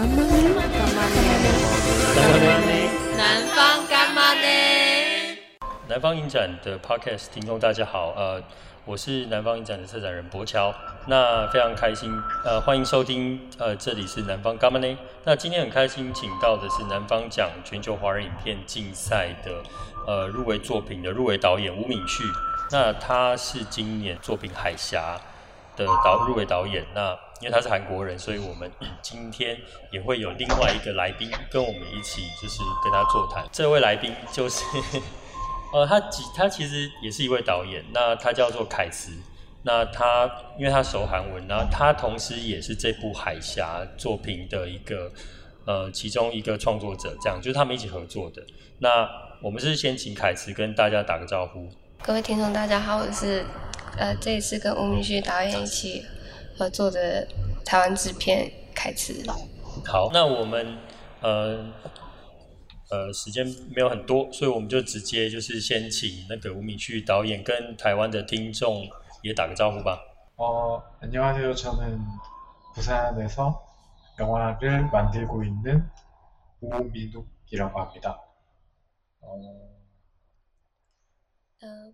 干嘛呢？干嘛呢？南方干嘛呢？南方影展的 Podcast 听众大家好，呃，我是南方影展的策展人柏乔，那非常开心，呃，欢迎收听，呃，这里是南方干嘛呢？那今天很开心，请到的是南方奖全球华人影片竞赛的，呃，入围作品的入围导演吴敏旭，那他是今年作品《海峡》的导入围导演，那因为他是韩国人，所以我们 今天也会有另外一个来宾跟我们一起，就是跟他座谈。这位来宾就是，呃，他其他其实也是一位导演，那他叫做凯慈，那他因为他熟韩文，然后他同时也是这部海峡作品的一个呃其中一个创作者，这样就是他们一起合作的。那我们是先请凯慈跟大家打个招呼。各位听众，大家好，我是。呃，这一次跟吴敏旭导演一起合作的台湾制片凯慈。好，那我们呃呃时间没有很多，所以我们就直接就是先请那个吴敏旭导演跟台湾的听众也打个招呼吧。哦，안녕하세요저는부산에서영화를만들고있는우민욱이라고합니다哦。呃。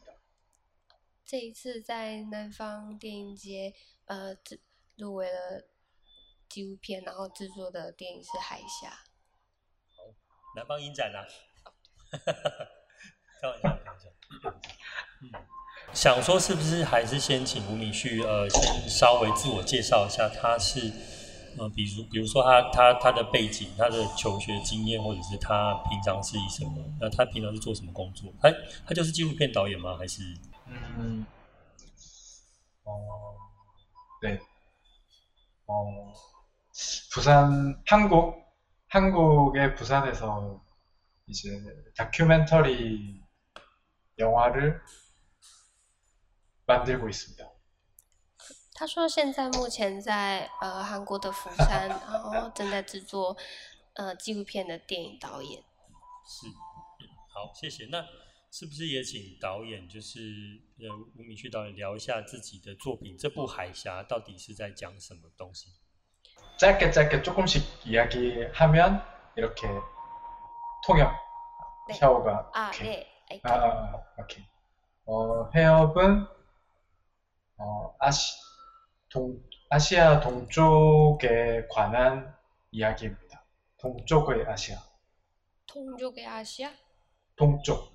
这一次在南方电影节，呃，入围了纪录片，然后制作的电影是《海峡》。好，南方影展啊。开玩笑，开玩笑。嗯，想说是不是还是先请吴敏旭，呃，先稍微自我介绍一下，他是，呃，比如比如说他他他的背景，他的求学经验，或者是他平常是以什么？那他平常是做什么工作？他他就是纪录片导演吗？还是？ 嗯，哦，对，哦，釜山，한국한국의부산에서이제다큐멘터리영화를만들고있습니다。他说现在目前在呃韩国的釜山，然后正在制作呃纪录片的电影导演。是，好，谢谢。那。 是不是也请导演，就是呃吴敏旭导演聊一下自己的作品？这部《海峡》到底是在讲什么东西？짧게짧게조금씩이야기하면이렇게통역해협가 아, 네. 아, 아, 오케이 어, 해협은 어, 아시, 동, 아시아 동쪽에 관한 이야기입니다. 동쪽의 아시아.동쪽의 아시아?동쪽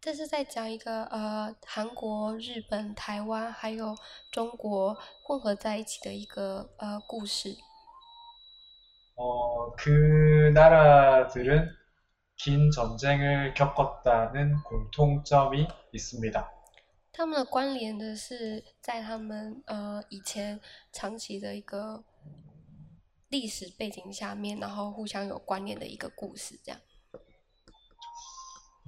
这是在讲一个呃，韩国、日本、台湾还有中国混合在一起的一个呃故事。哦，그나라들은긴전쟁을겪었다는공통점이있습니다。他们的关联的是在他们呃以前长期的一个历史背景下面，然后互相有关联的一个故事，这样。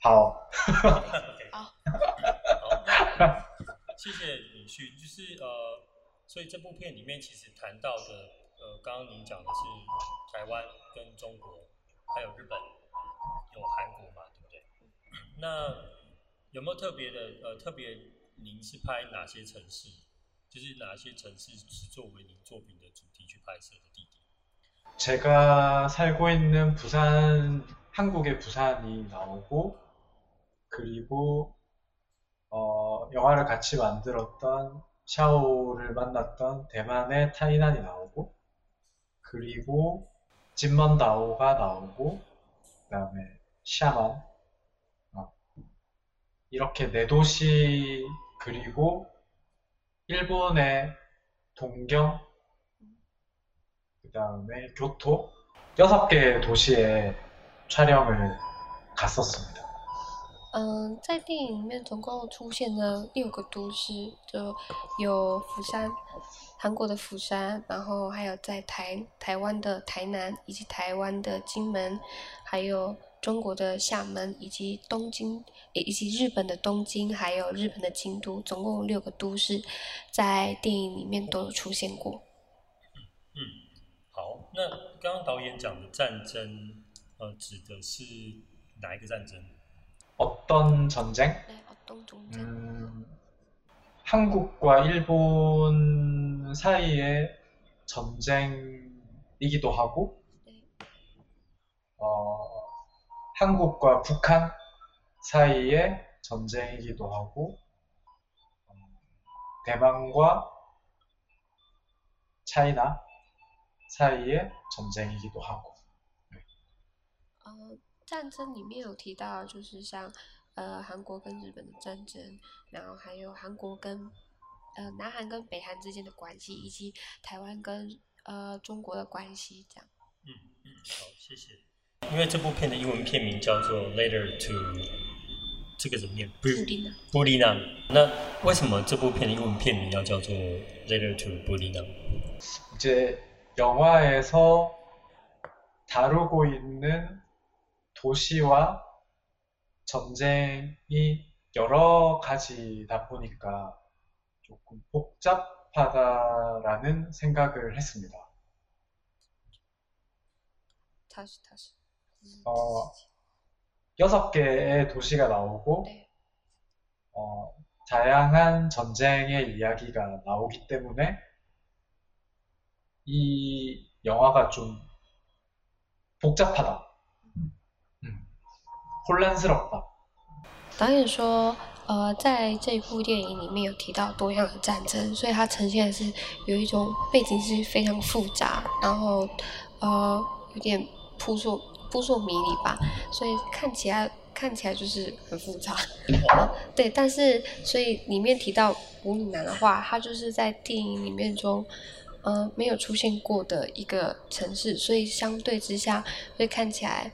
好，好，谢谢敏旭。就是呃，所以这部片里面其实谈到的，呃，刚刚您讲的是台湾跟中国，还有日本，有韩国嘛，对不对？那 有没有特别的呃特别？您是拍哪些城市？就是哪些城市是作为您作品的主题去拍摄的地点？ 제가 살고 있는 부산, 한국의 부산이 나오고, 그리고, 어, 영화를 같이 만들었던 샤오를 만났던 대만의 타이난이 나오고, 그리고 진먼 다오가 나오고, 그 다음에 샤만, 어, 이렇게 네 도시, 그리고 일본의 동경, 그 다음에 교토 여섯 개 도시에 촬영을 갔었습니다. 嗯，在电影里面总共出现了六个都市，就有釜山，韩国的釜山，然后还有在台台湾的台南，以及台湾的金门，还有中国的厦门，以及东京，以及日本的东京，还有日本的京都，总共六个都市，在电影里面都有出现过。嗯，好，那刚刚导演讲的战争，呃，指的是哪一个战争？ 어떤 전쟁? 네, 어떤 전쟁? 음, 한국과 일본 사이의 전쟁이기도 하고, 네. 어, 한국과 북한 사이의 전쟁이기도 하고, 어, 대만과 차이나 사이의 전쟁이기도 하고. 呃，战争里面有提到，就是像呃韩国跟日本的战争，然后还有韩国跟呃南韩跟北韩之间的关系，以及台湾跟呃中国的关系，这样。嗯嗯，好，谢谢。因为这部片的英文片名叫做《Letter to》，这个怎么念？布里南。布里南。那为什么这部片的英文片名要叫做《Letter to 布里南》？ 이제 영화에서 다루고 있는 도시와 전쟁이 여러 가지다 보니까 조금 복잡하다라는 생각을 했습니다. 다시 다시. 어, 여섯 개의 도시가 나오고 네. 어, 다양한 전쟁의 이야기가 나오기 때문에 이 영화가 좀 복잡하다. 음, 혼란스럽다. 导演说，呃，在这部电影里面有提到多样的战争，所以它呈现的是有一种背景是非常复杂，然后呃有点扑朔扑朔迷离吧，所以看起来看起来就是很复杂。呃、对，但是所以里面提到布里南的话，它就是在电影里面中，呃没有出现过的一个城市，所以相对之下会看起来。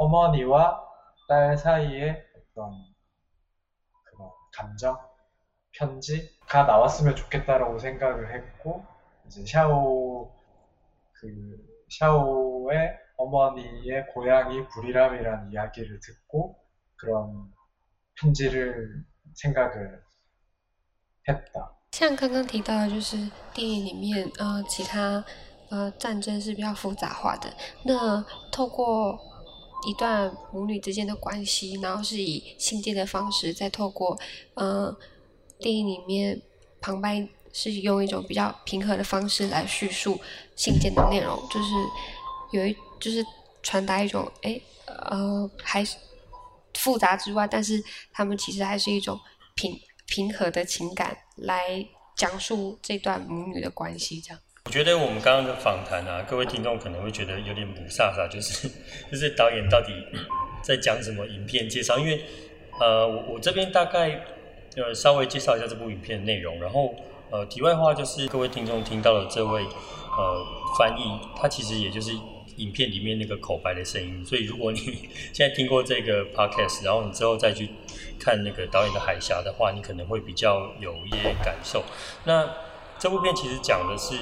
어머니와 딸 사이에 어떤 그런 감정, 편지가 나왔으면 좋겠다라고 생각을 했고 이제 샤오 그 샤오의 어머니의 고향이 불이람이라는 이야기를 듣고 그런 편지를 생각을 했다. 像刚刚提到的，就是电影里面呃其他呃战争是比较复杂化的，那透过。 一段母女之间的关系，然后是以信件的方式，再透过，呃，电影里面旁白是用一种比较平和的方式来叙述信件的内容，就是有一就是传达一种，哎，呃，还是复杂之外，但是他们其实还是一种平平和的情感来讲述这段母女的关系，这样。我觉得我们刚刚的访谈啊，各位听众可能会觉得有点不飒飒，就是 就是导演到底在讲什么影片介绍？因为呃，我我这边大概呃稍微介绍一下这部影片的内容，然后呃题外话就是各位听众听到了这位呃翻译，他其实也就是。影片里面那个口白的声音。所以如果你 现在听过这个 podcast，然后你之后再去看那个导演的《海峡》的话，你可能会比较有一些感受。那这部片其实讲的是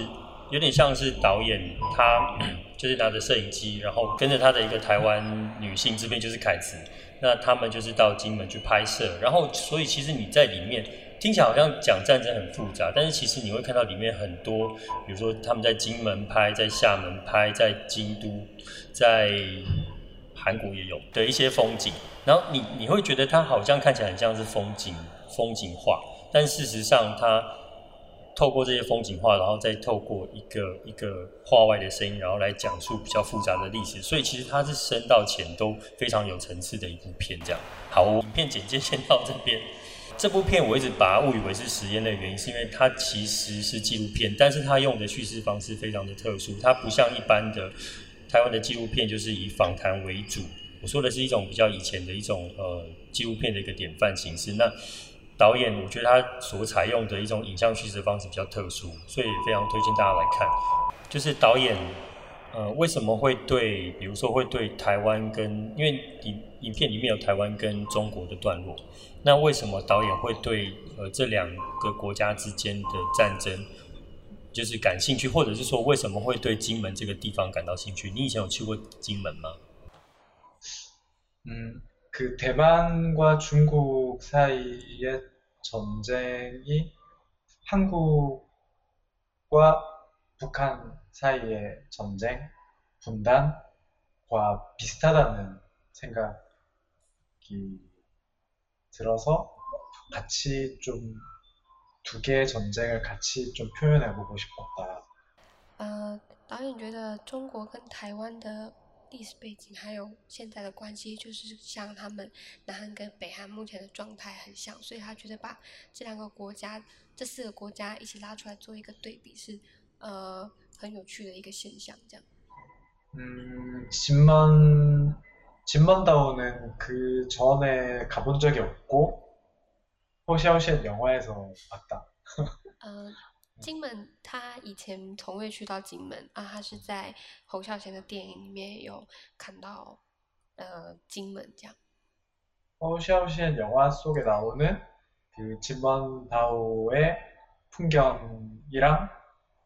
有点像是导演他 就是拿着摄影机，然后跟着他的一个台湾女性，这边就是凯子，那他们就是到金门去拍摄，然后所以其实你在里面。听起来好像讲战争很复杂，但是其实你会看到里面很多，比如说他们在金门拍，在厦门拍，在京都，在韩国也有的一些风景。然后你你会觉得它好像看起来很像是风景风景画，但事实上它透过这些风景画，然后再透过一个一个画外的声音，然后来讲述比较复杂的历史。所以其实它是深到浅都非常有层次的一部片。这样，好，影片简介先到这边。这部片我一直把它误以为是实验的原因，是因为它其实是纪录片，但是它用的叙事方式非常的特殊，它不像一般的台湾的纪录片，就是以访谈为主。我说的是一种比较以前的一种呃纪录片的一个典范形式。那导演我觉得他所采用的一种影像叙事方式比较特殊，所以非常推荐大家来看。就是导演呃为什么会对，比如说会对台湾跟，因为影影片里面有台湾跟中国的段落。那为什么导演会对呃这两个国家之间的战争就是感兴趣，或者是说为什么会对金门这个地方感到兴趣？你以前有去过金门吗？嗯， 그대만과중국사이의전쟁이한국과북한사이의전쟁분단과비슷하다는생각이 들어서 같이 좀 두 개의 전쟁을 같이 좀 표현해보고 싶었다. 呃，导演觉得中国跟台湾的 历史背景还有现在的关系，就是像他们南韩跟北韩目前的状态很像，所以他觉得把这两个国家、这四个国家一起拉出来做一个对比是，呃，很有趣的一个现象。这样。嗯，金门。金门岛그 전에 가본 적이 없고 호시아오시엔 영화에서 봤다. 呃， 金门他以前从未去到金门啊，他是在侯孝贤的电影里面有看到呃金门这样。 호시아오시엔 영화 속에 나오는 그 진먼다오의 풍경이랑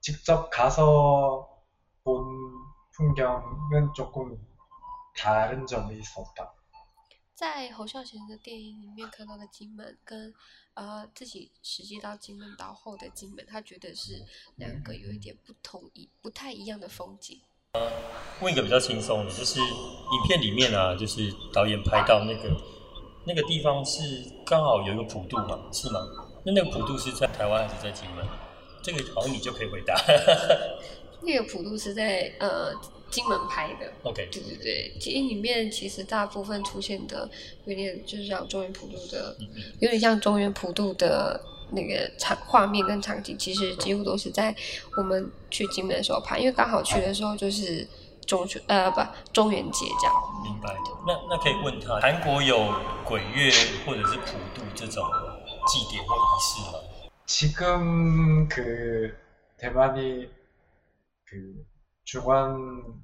직접 가서 본 풍경은 조금 在侯孝贤的电影里面看到的金门，跟呃自己实际到金门岛后的金门，他觉得是两个有一点不同一不太一样的风景。呃，问一个比较轻松的，就是影片里面啊，就是导演拍到那个那个地方是刚好有一个普渡嘛，是吗？那那个普渡是在台湾还是在金门？这个好像你就可以回答。那个普渡是在呃。金门拍的，OK，对对对，电影里面其实大部分出现的有点就是像中元普渡的，有点像中元普渡的那个场画面跟场景，其实几乎都是在我们去金门的时候拍，因为刚好去的时候就是中秋呃不中元节这样。明白。那那可以问他，韩国有鬼月或者是普渡这种祭典或仪式吗？지금그대만이 그 중앙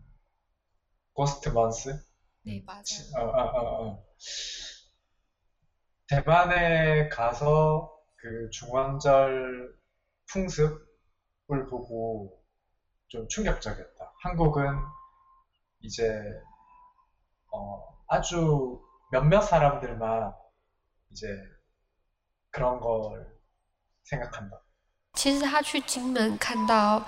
고스트먼스? 네, 맞아요. 어, 어, 어, 어. 대만에 가서 그 중왕절 풍습을 보고 좀 충격적이었다. 한국은 이제 어, 아주 몇몇 사람들만 이제 그런 걸 생각한다. 其实他去金门看到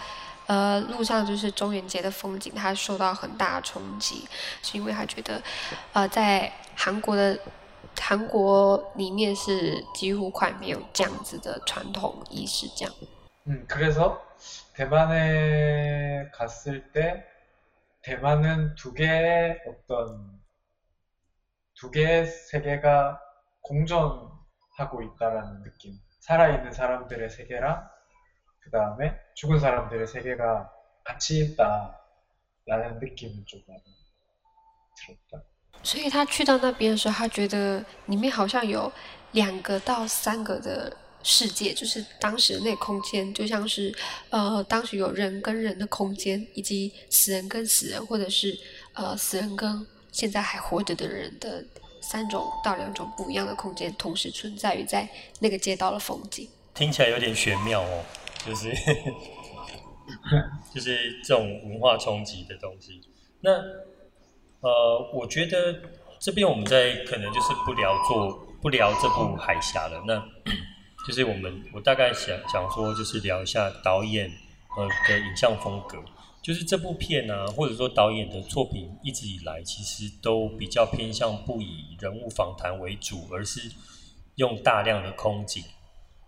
呃，路上就是中元节的风景，他受到很大的冲击，是因为他觉得，呃，在韩国的韩国里面是几乎快没有这样子的传统仪式，这样。嗯，그래서대만에갔을때대만은두개의어떤두개의세계가공존하고있다라는느낌살아있는사람들의세계랑 그 다음에 죽은 사람들의 세계가 같이 있다라는 느낌을 좀 많이 들었다. 所以他去到那边的时候，他觉得里面好像有两个到三个的 世界，就是当时的那个空间，就像是呃，当时有人跟人的空间，以及死人跟死人，或者是呃，死人跟现在还活着的人的三种到两种不一样的空间，同时存在于在那个街道的风景。听起来有点玄妙哦， 就是 就是这种文化冲击的东西。那呃，我觉得这边我们在可能就是不聊做不聊这部海峡了。那就是我们，我大概想想说，就是聊一下导演呃的影像风格。就是这部片呢、啊，或者说导演的作品一直以来其实都比较偏向不以人物访谈为主，而是用大量的空景、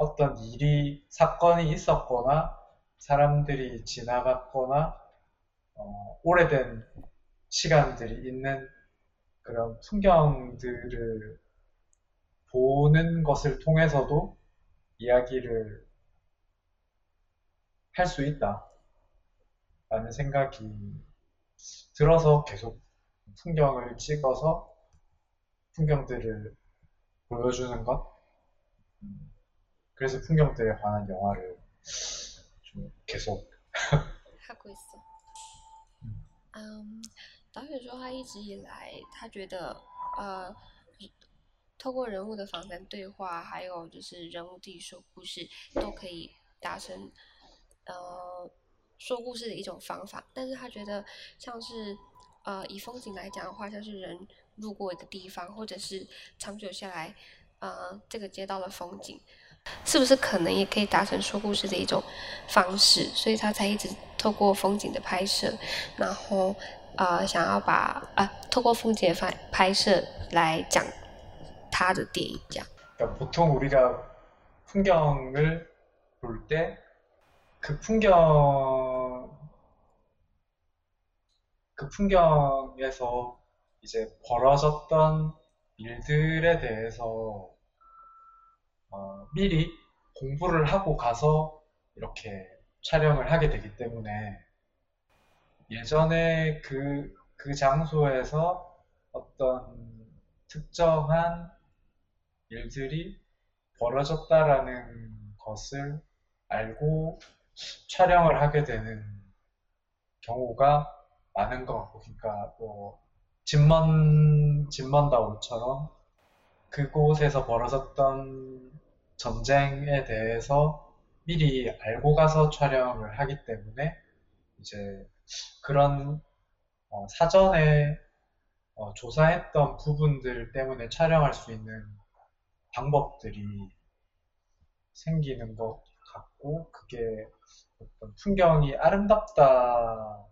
어떤 일이, 사건이 있었거나, 사람들이 지나갔거나, 어, 오래된 시간들이 있는 그런 풍경들을 보는 것을 통해서도 이야기를 할 수 있다. 라는 생각이 들어서 계속 풍경을 찍어서 풍경들을 보여주는 것. 그래서 풍경들에 관한 영화를 좀 계속 하고 있어. 음, 导演说他一直以来他觉得呃透过人物的访谈对话还有就是人物自己说故事都可以达成呃，说故事的一种方法，但是他觉得像是呃，以风景来讲的话，像是人路过一个地方，或者是长久下来，呃，这个街道的风景， 是不是可能也可以达成说故事的一种方式？所以他才一直透过风景的拍摄，然后呃，想要把啊、呃，透过风景的拍拍摄来讲他的电影，这样。보통우리가풍경을볼때그 풍경, 그 풍경에서 이제 벌어졌던 일들에 대해서 어, 미리 공부를 하고 가서 이렇게 촬영을 하게 되기 때문에 예전에 그, 그 장소에서 어떤 특정한 일들이 벌어졌다라는 것을 알고 촬영을 하게 되는 경우가 많은 것 같고, 그러니까 뭐 진먼 진먼다울처럼 그곳에서 벌어졌던 전쟁에 대해서 미리 알고 가서 촬영을 하기 때문에 이제 그런 어, 사전에 어, 조사했던 부분들 때문에 촬영할 수 있는 방법들이 생기는 것 같고 그게 어떤 풍경이 아름답다의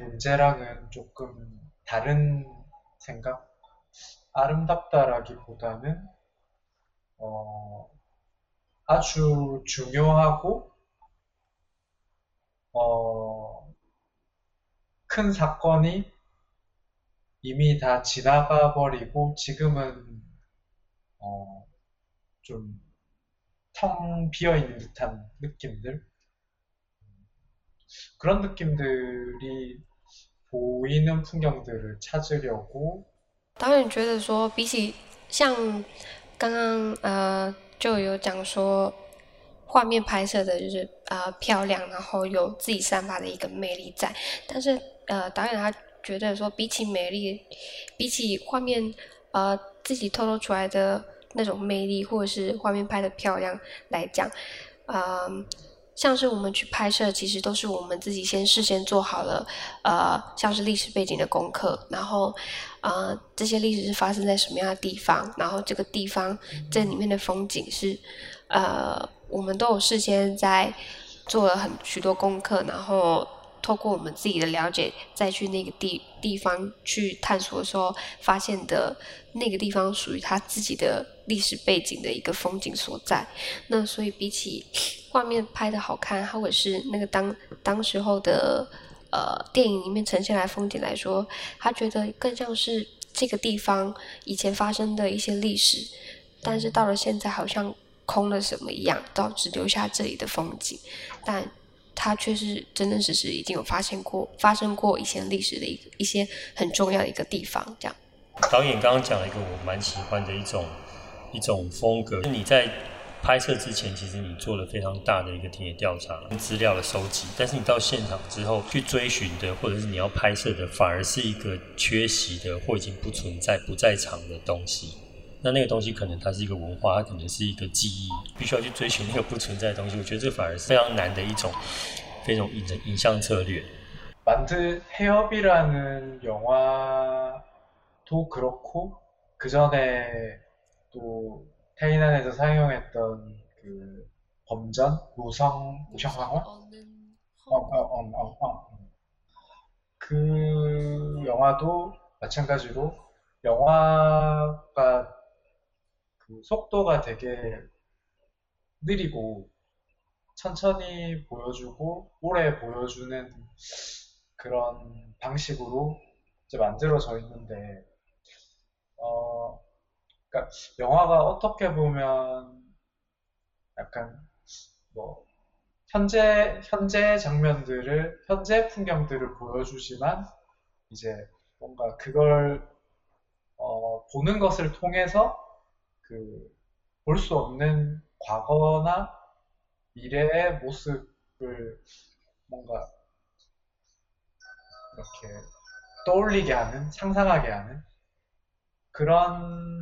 문제랑은 조금 다른 생각? 아름답다라기보다는 어, 아주 중요하고 어, 큰 사건이 이미 다 지나가 버리고 지금은 어, 좀텅 비어 있는 듯한 느낌들 그런 느낌들이 보이는 풍경들을 찾으려고 当然觉得说比起像 刚刚呃就有讲说画面拍摄的就是呃漂亮，然后有自己散发的一个魅力在，但是呃导演他觉得说比起美丽，比起画面呃自己透露出来的那种魅力，或者是画面拍的漂亮来讲，呃，像是我们去拍摄，其实都是我们自己先事先做好了，呃，像是历史背景的功课，然后，呃，这些历史是发生在什么样的地方，然后这个地方这里面的风景是，呃，我们都有事先在做了很许多功课，然后。透过我们自己的了解，再去那个地地方去探索的时候，发现的那个地方属于他自己的历史背景的一个风景所在。那所以比起画面拍的好看，或者是那个当当时候的呃电影里面呈现来风景来说，他觉得更像是这个地方以前发生的一些历史，但是到了现在好像空了什么一样，都只留下这里的风景，但他却是真真实实已经有发现过发生过以前历史的一一些很重要的一个地方，这样。导演刚刚讲了一个我蛮喜欢的一种一种风格，你在拍摄之前，其实你做了非常大的一个田野调查、资料的收集，但是你到现场之后去追寻的，或者是你要拍摄的，反而是一个缺席的或已经不存在、不在场的东西。那那个东西可能它是一个文化，它可能是一个记忆，必须要去追寻那个不存在的东西。我觉得这反而是非常难的一种非常影影像策略。만드해협이라는영화도그렇고그전에 또태인안에서 사용했던 그 범전 무성 무성화원어어어 어 어 그 영화도 마찬가지로 영화가 그 속도가 되게 느리고 천천히 보여주고 오래 보여주는 그런 방식으로 이제 만들어져 있는데 어 그러니까 영화가 어떻게 보면 약간 뭐 현재 현재 장면들을 현재 풍경들을 보여주지만 이제 뭔가 그걸 어, 보는 것을 통해서 그 볼 수 없는 과거나 미래의 모습을 뭔가 이렇게 떠올리게 하는, 상상하게 하는 그런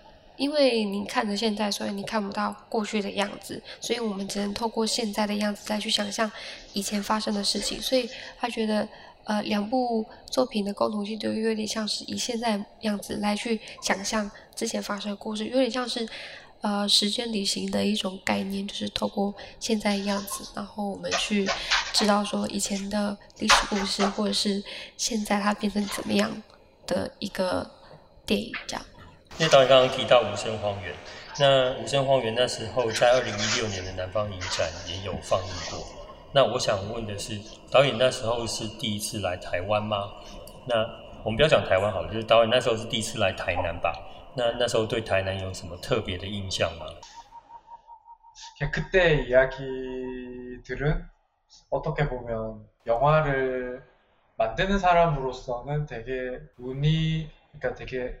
因为你看着现在，所以你看不到过去的样子，所以我们只能透过现在的样子再去想象以前发生的事情，所以他觉得呃两部作品的共同性就有点像是以现在样子来去想象之前发生的故事，有点像是。呃，时间旅行的一种概念，就是透过现在的样子，然后我们去知道说以前的历史故事，或者是现在它变成怎么样的一个电影这样。那导演刚刚提到《无声荒原》，那《无声荒原》那时候在二零一六年的南方影展也有放映过。那我想问的是，导演那时候是第一次来台湾吗？那我们不要讲台湾好了，就是导演那时候是第一次来台南吧？那那时候对台南有什么特别的印象吗？그때이야기들은어떻게보면영화를만드는사람으로서는되게운이그러니까되게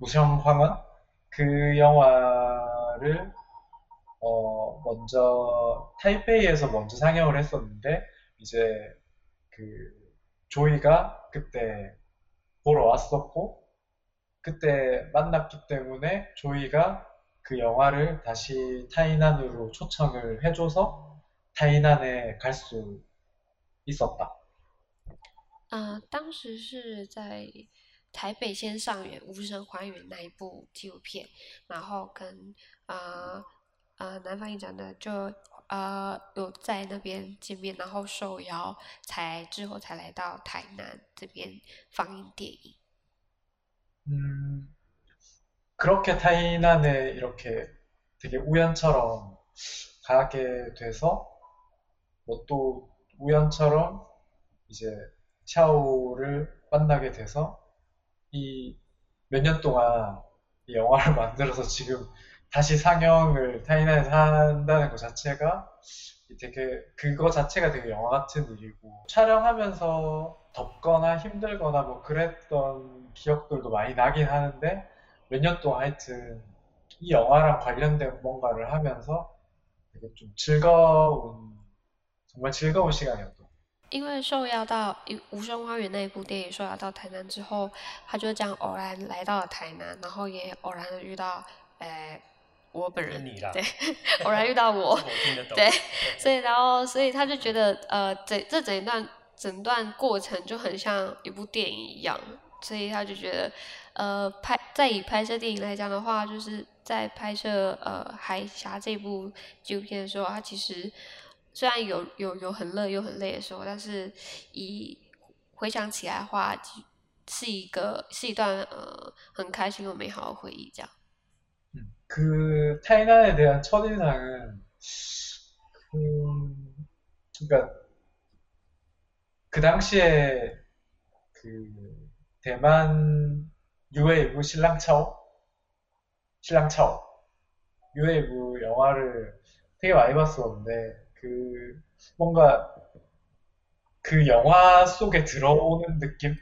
무성화원그영화를어먼저타이페이에서먼저상영을했었는데이제그 조이가 그때 보러 왔었고 그때 만났기 때문에 조이가 그 영화를 다시 타이난으로 초청을 해줘서 타이난에 갈 수 있었다. 呃，当时是在 台北先上演《无声还原》那一部纪录片，然后跟呃。呃，南方影展的就呃有在那边见面，然后受邀，才之后才来到台南这边放映电影。嗯，그렇게타이난에이렇게되게우연처럼가게돼서뭐또우연처럼이제샤오를만나게돼서 이 몇 년 동안 이 영화를 만들어서 지금 다시 상영을 타이난에서 한다는 것 자체가 되게 그거 자체가 되게 영화 같은 일이고 촬영하면서 덥거나 힘들거나 뭐 그랬던 기억들도 많이 나긴 하는데 몇 년 동안 하여튼 이 영화랑 관련된 뭔가를 하면서 되게 좀 즐거운 정말 즐거운 시간이었던. 因为受邀到《无声花园》那一部电影受邀到台南之后，他就这样偶然来到了台南，然后也偶然的遇到，诶。我本人对，偶然遇到我，我对，所以然后所以他就觉得呃，整这整一段整段过程就很像一部电影一样，所以他就觉得呃拍在以拍摄电影来讲的话，就是在拍摄呃海峡这部纪录片的时候，他其实虽然有有有很热又很累的时候，但是以回想起来的话，是一个是一段呃很开心又美好的回忆，这样。 그 타이난에 대한 첫인상은 그 그러니까 그 당시에 그 대만 유에이브 신랑차오 신랑차오 유에이브 영화를 되게 많이 봤었는데 그 뭔가 그 영화 속에 들어오는 느낌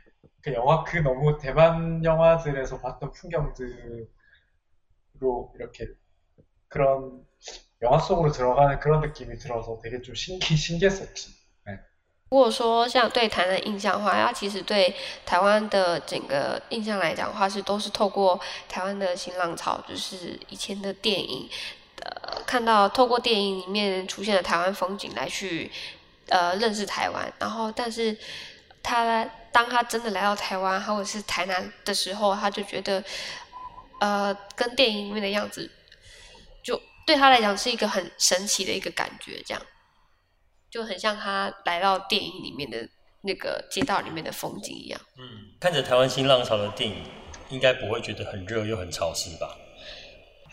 그 영화 그 너무 대만 영화들에서 봤던 풍경들 로 이렇게 그런 영화 속으로 들어가는 그런 느낌이 들어서 되게 좀 신기 신기했었지. 네. 如果说像对台湾印象的话，它其实对台湾的整个印象来讲的话，是都是透过台湾的新浪潮，就是以前的电影，呃， 看到透过电影里面出现的台湾风景来去，呃，认识台湾。然后，但是他当他真的来到台湾或者是台南的时候，他就觉得。呃，跟电影里面的样子，就对他来讲是一个很神奇的一个感觉，这样就很像他来到电影里面的那个街道里面的风景一样。嗯，看着台湾新浪潮的电影，应该不会觉得很热又很潮湿吧？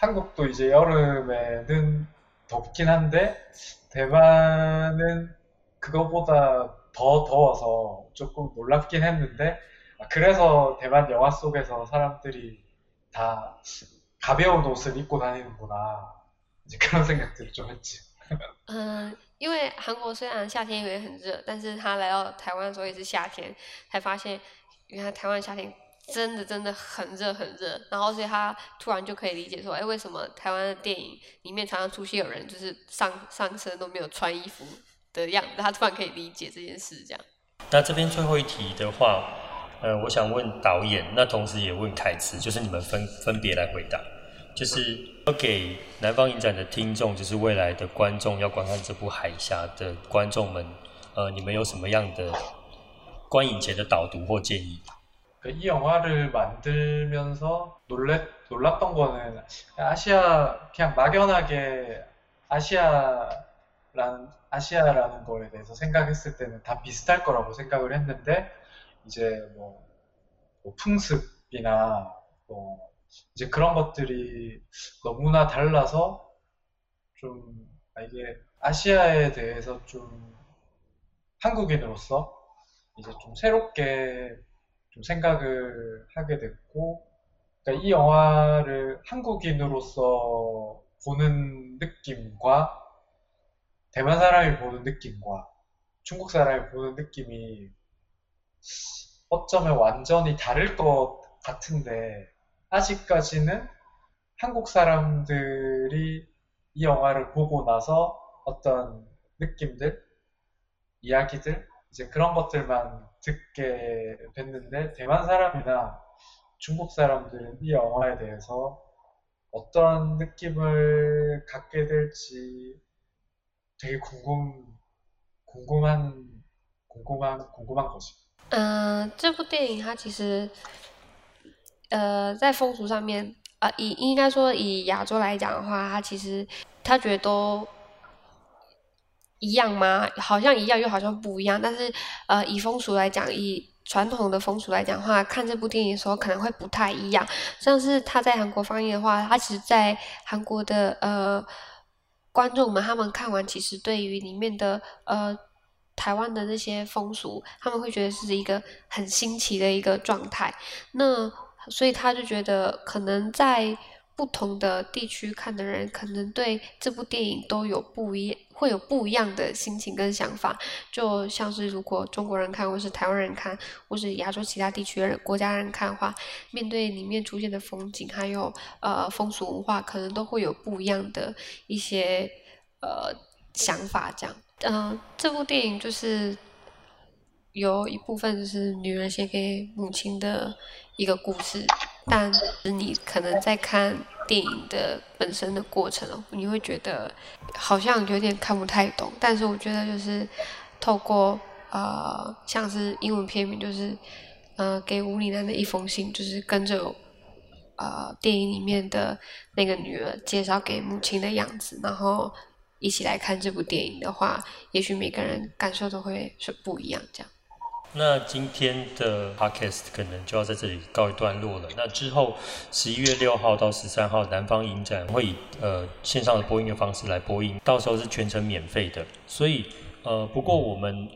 한국도이제여름에는덥긴한데대만은그거보다더더워서조금놀랍긴했는데그래서대만영화속에서사람들이다 가벼운 옷을 입고 다니는구나. 이제 그런 생각들을 좀 했지. 嗯，因为韩国虽然夏天也很热，但是他来到台湾的时候也是夏天，才发现原来台湾夏天 真的真的很热很热。然后所以他突然就可以理解说，哎，为什么台湾的电影里面常常出现有人就是上上身都没有穿衣服的样子，他突然可以理解这件事，这样。那这边最后一题的话。呃，我想问导演，那同时也问凯慈，就是你们分分别来回答，就是要给南方影展的听众，就是未来的观众要观看这部《海峡》的观众们，呃，你们有什么样的观影前的导读或建议？ 이 영화를 만들면서 놀랬 놀랐던 거는 아시아 그냥 막연하게 아시아라는 아시아라는 거에 대해서 생각했을 때는 다 비슷할 거라고 생각을 했는데. 이제 뭐, 뭐 풍습이나 뭐 이제 그런 것들이 너무나 달라서 좀 아, 이게 아시아에 대해서 좀 한국인으로서 이제 좀 새롭게 좀 생각을 하게 됐고 그러니까 이 영화를 한국인으로서 보는 느낌과 대만 사람이 보는 느낌과 중국 사람이 보는 느낌이 어쩌면 완전히 다를 것 같은데 아직까지는 한국 사람들이 이 영화를 보고 나서 어떤 느낌들, 이야기들 이제 그런 것들만 듣게 됐는데 대만 사람이나 중국 사람들은 이 영화에 대해서 어떤 느낌을 갖게 될지 되게 궁금 궁금한 궁금한 궁금한 거지. 嗯、呃，这部电影它其实，呃，在风俗上面，啊、呃，以应该说以亚洲来讲的话，它其实他觉得都 一样吗？好像一样，又好像不一样。但是，呃，以风俗来讲，以传统的风俗来讲的话，看这部电影的时候可能会不太一样。像是他在韩国放映的话，他其实，在韩国的呃观众们，他们看完其实对于里面的呃。台湾的那些风俗，他们会觉得是一个很新奇的一个状态。那所以他就觉得，可能在不同的地区看的人，可能对这部电影都有不一，会有不一样的心情跟想法。就像是如果中国人看，或是台湾人看，或是亚洲其他地区人国家人看的话，面对里面出现的风景，还有呃风俗文化，可能都会有不一样的一些呃想法。这样，嗯、呃，这部电影就是有一部分就是女人写给母亲的一个故事。但是你可能在看电影的本身的过程，你会觉得好像有点看不太懂。但是我觉得就是透过呃，像是英文片名就是呃给吴里南的一封信，就是跟着呃电影里面的那个女儿介绍给母亲的样子，然后一起来看这部电影的话，也许每个人感受都会是不一样这样。那今天的 podcast 可能就要在这里告一段落了。那之后十一月六号到十三号，南方影展会以呃线上的播音的方式来播音，到时候是全程免费的。所以呃，不过我们。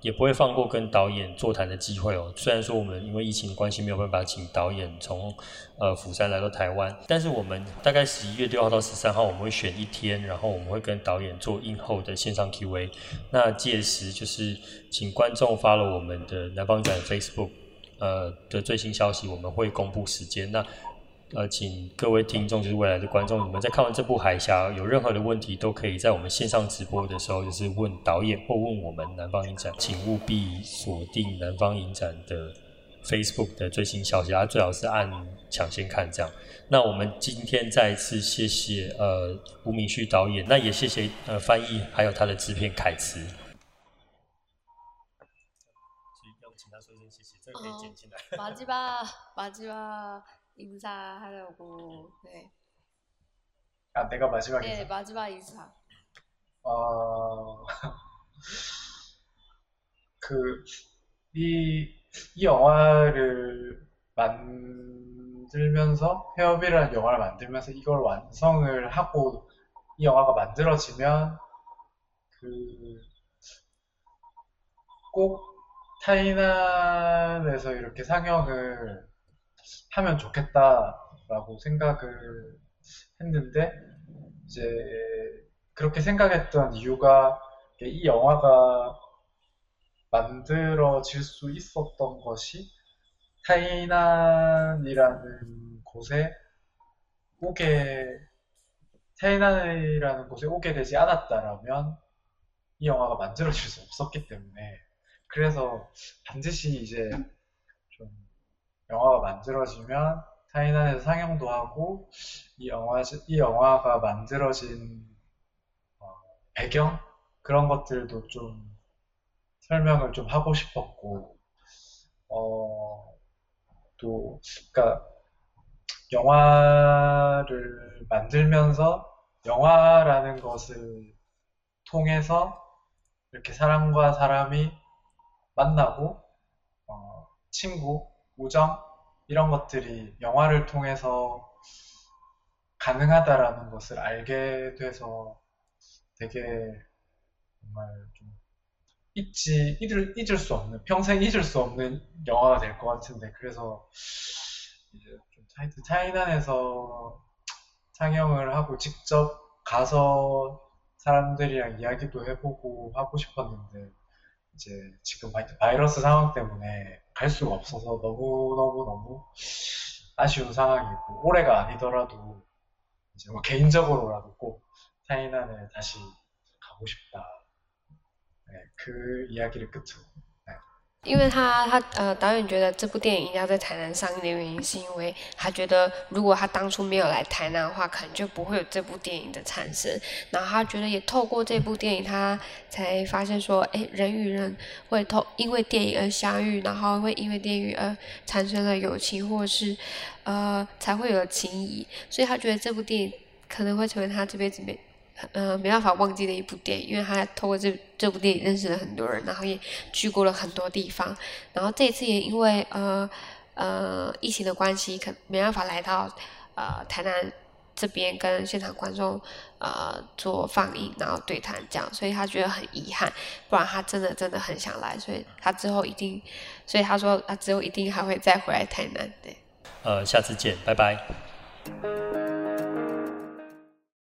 也不会放过跟导演座谈的机会哦。虽然说我们因为疫情的关系没有办法请导演从呃釜山来到台湾，但是我们大概十一月六号到十三号我们会选一天，然后我们会跟导演做映后的线上 Q&A。那届时就是请观众发了我们的南方展 Facebook 呃的最新消息，我们会公布时间。那呃，请各位听众，就是未来的观众，你们在看完这部《海峡》有任何的问题，都可以在我们线上直播的时候，就是问导演或问我们南方影展，请务必锁定南方影展的 Facebook 的最新消息，啊，最好是按抢先看这样。那我们今天再一次谢谢呃吴明旭导演，那也谢谢呃翻译还有他的制片凯慈。要请他说声谢谢，这个可以剪进来。马吉巴，马吉巴。 인사하려고 네. 아 내가 마지막 네, 인사. 마지막 인사. 어... 그이 이 영화를 만들면서 헤어비라는 영화를 만들면서 이걸 완성을 하고 이 영화가 만들어지면 그 꼭 타이난에서 이렇게 상영을 하면 좋겠다라고 생각을 했는데 이제 그렇게 생각했던 이유가 이 영화가 만들어질 수 있었던 것이 타이난이라는 곳에 오게 타이난이라는 곳에 오게 되지 않았다라면 이 영화가 만들어질 수 없었기 때문에. 그래서 반드시 이제 영화가 만들어지면 타이난에서 상영도 하고 이 영화 이 영화가 만들어진 어, 배경? 그런 것들도 좀 설명을 좀 하고 싶었고 어, 또 그러니까 영화를 만들면서 영화라는 것을 통해서 이렇게 사람과 사람이 만나고 어, 친구 우정? 이런 것들이 영화를 통해서 가능하다라는 것을 알게 돼서 되게 정말 좀 잊지 잊을, 잊을 수 없는 평생 잊을 수 없는 영화가 될 것 같은데 그래서 이제 좀 타이난에서 상영을 하고 직접 가서 사람들이랑 이야기도 해보고 하고 싶었는데 이제 지금 바이러스 상황 때문에 갈 수가 없어서 너무너무 너무 아쉬운 상황이고 올해가 아니더라도 이제 뭐 개인적으로라도 꼭 타이난에 다시 가고 싶다. 네, 그 이야기를 끝으로 因为他他呃导演觉得这部电影一定要在台南上映的原因，是因为他觉得如果他当初没有来台南的话，可能就不会有这部电影的产生。然后他觉得也透过这部电影，他才发现说，哎，人与人会透因为电影而相遇，然后会因为电影而产生了友情，或是呃才会有情谊。所以他觉得这部电影可能会成为他这辈子没。呃，没办法忘记的一部电影，因为他透过这这部电影认识了很多人，然后也去过了很多地方，然后这一次也因为呃呃疫情的关系，可没办法来到呃台南这边跟现场观众呃做放映，然后对谈这样，所以他觉得很遗憾，不然他真的真的很想来，所以他之后一定，所以他说他之后一定还会再回来台南，对。呃，下次见，拜拜。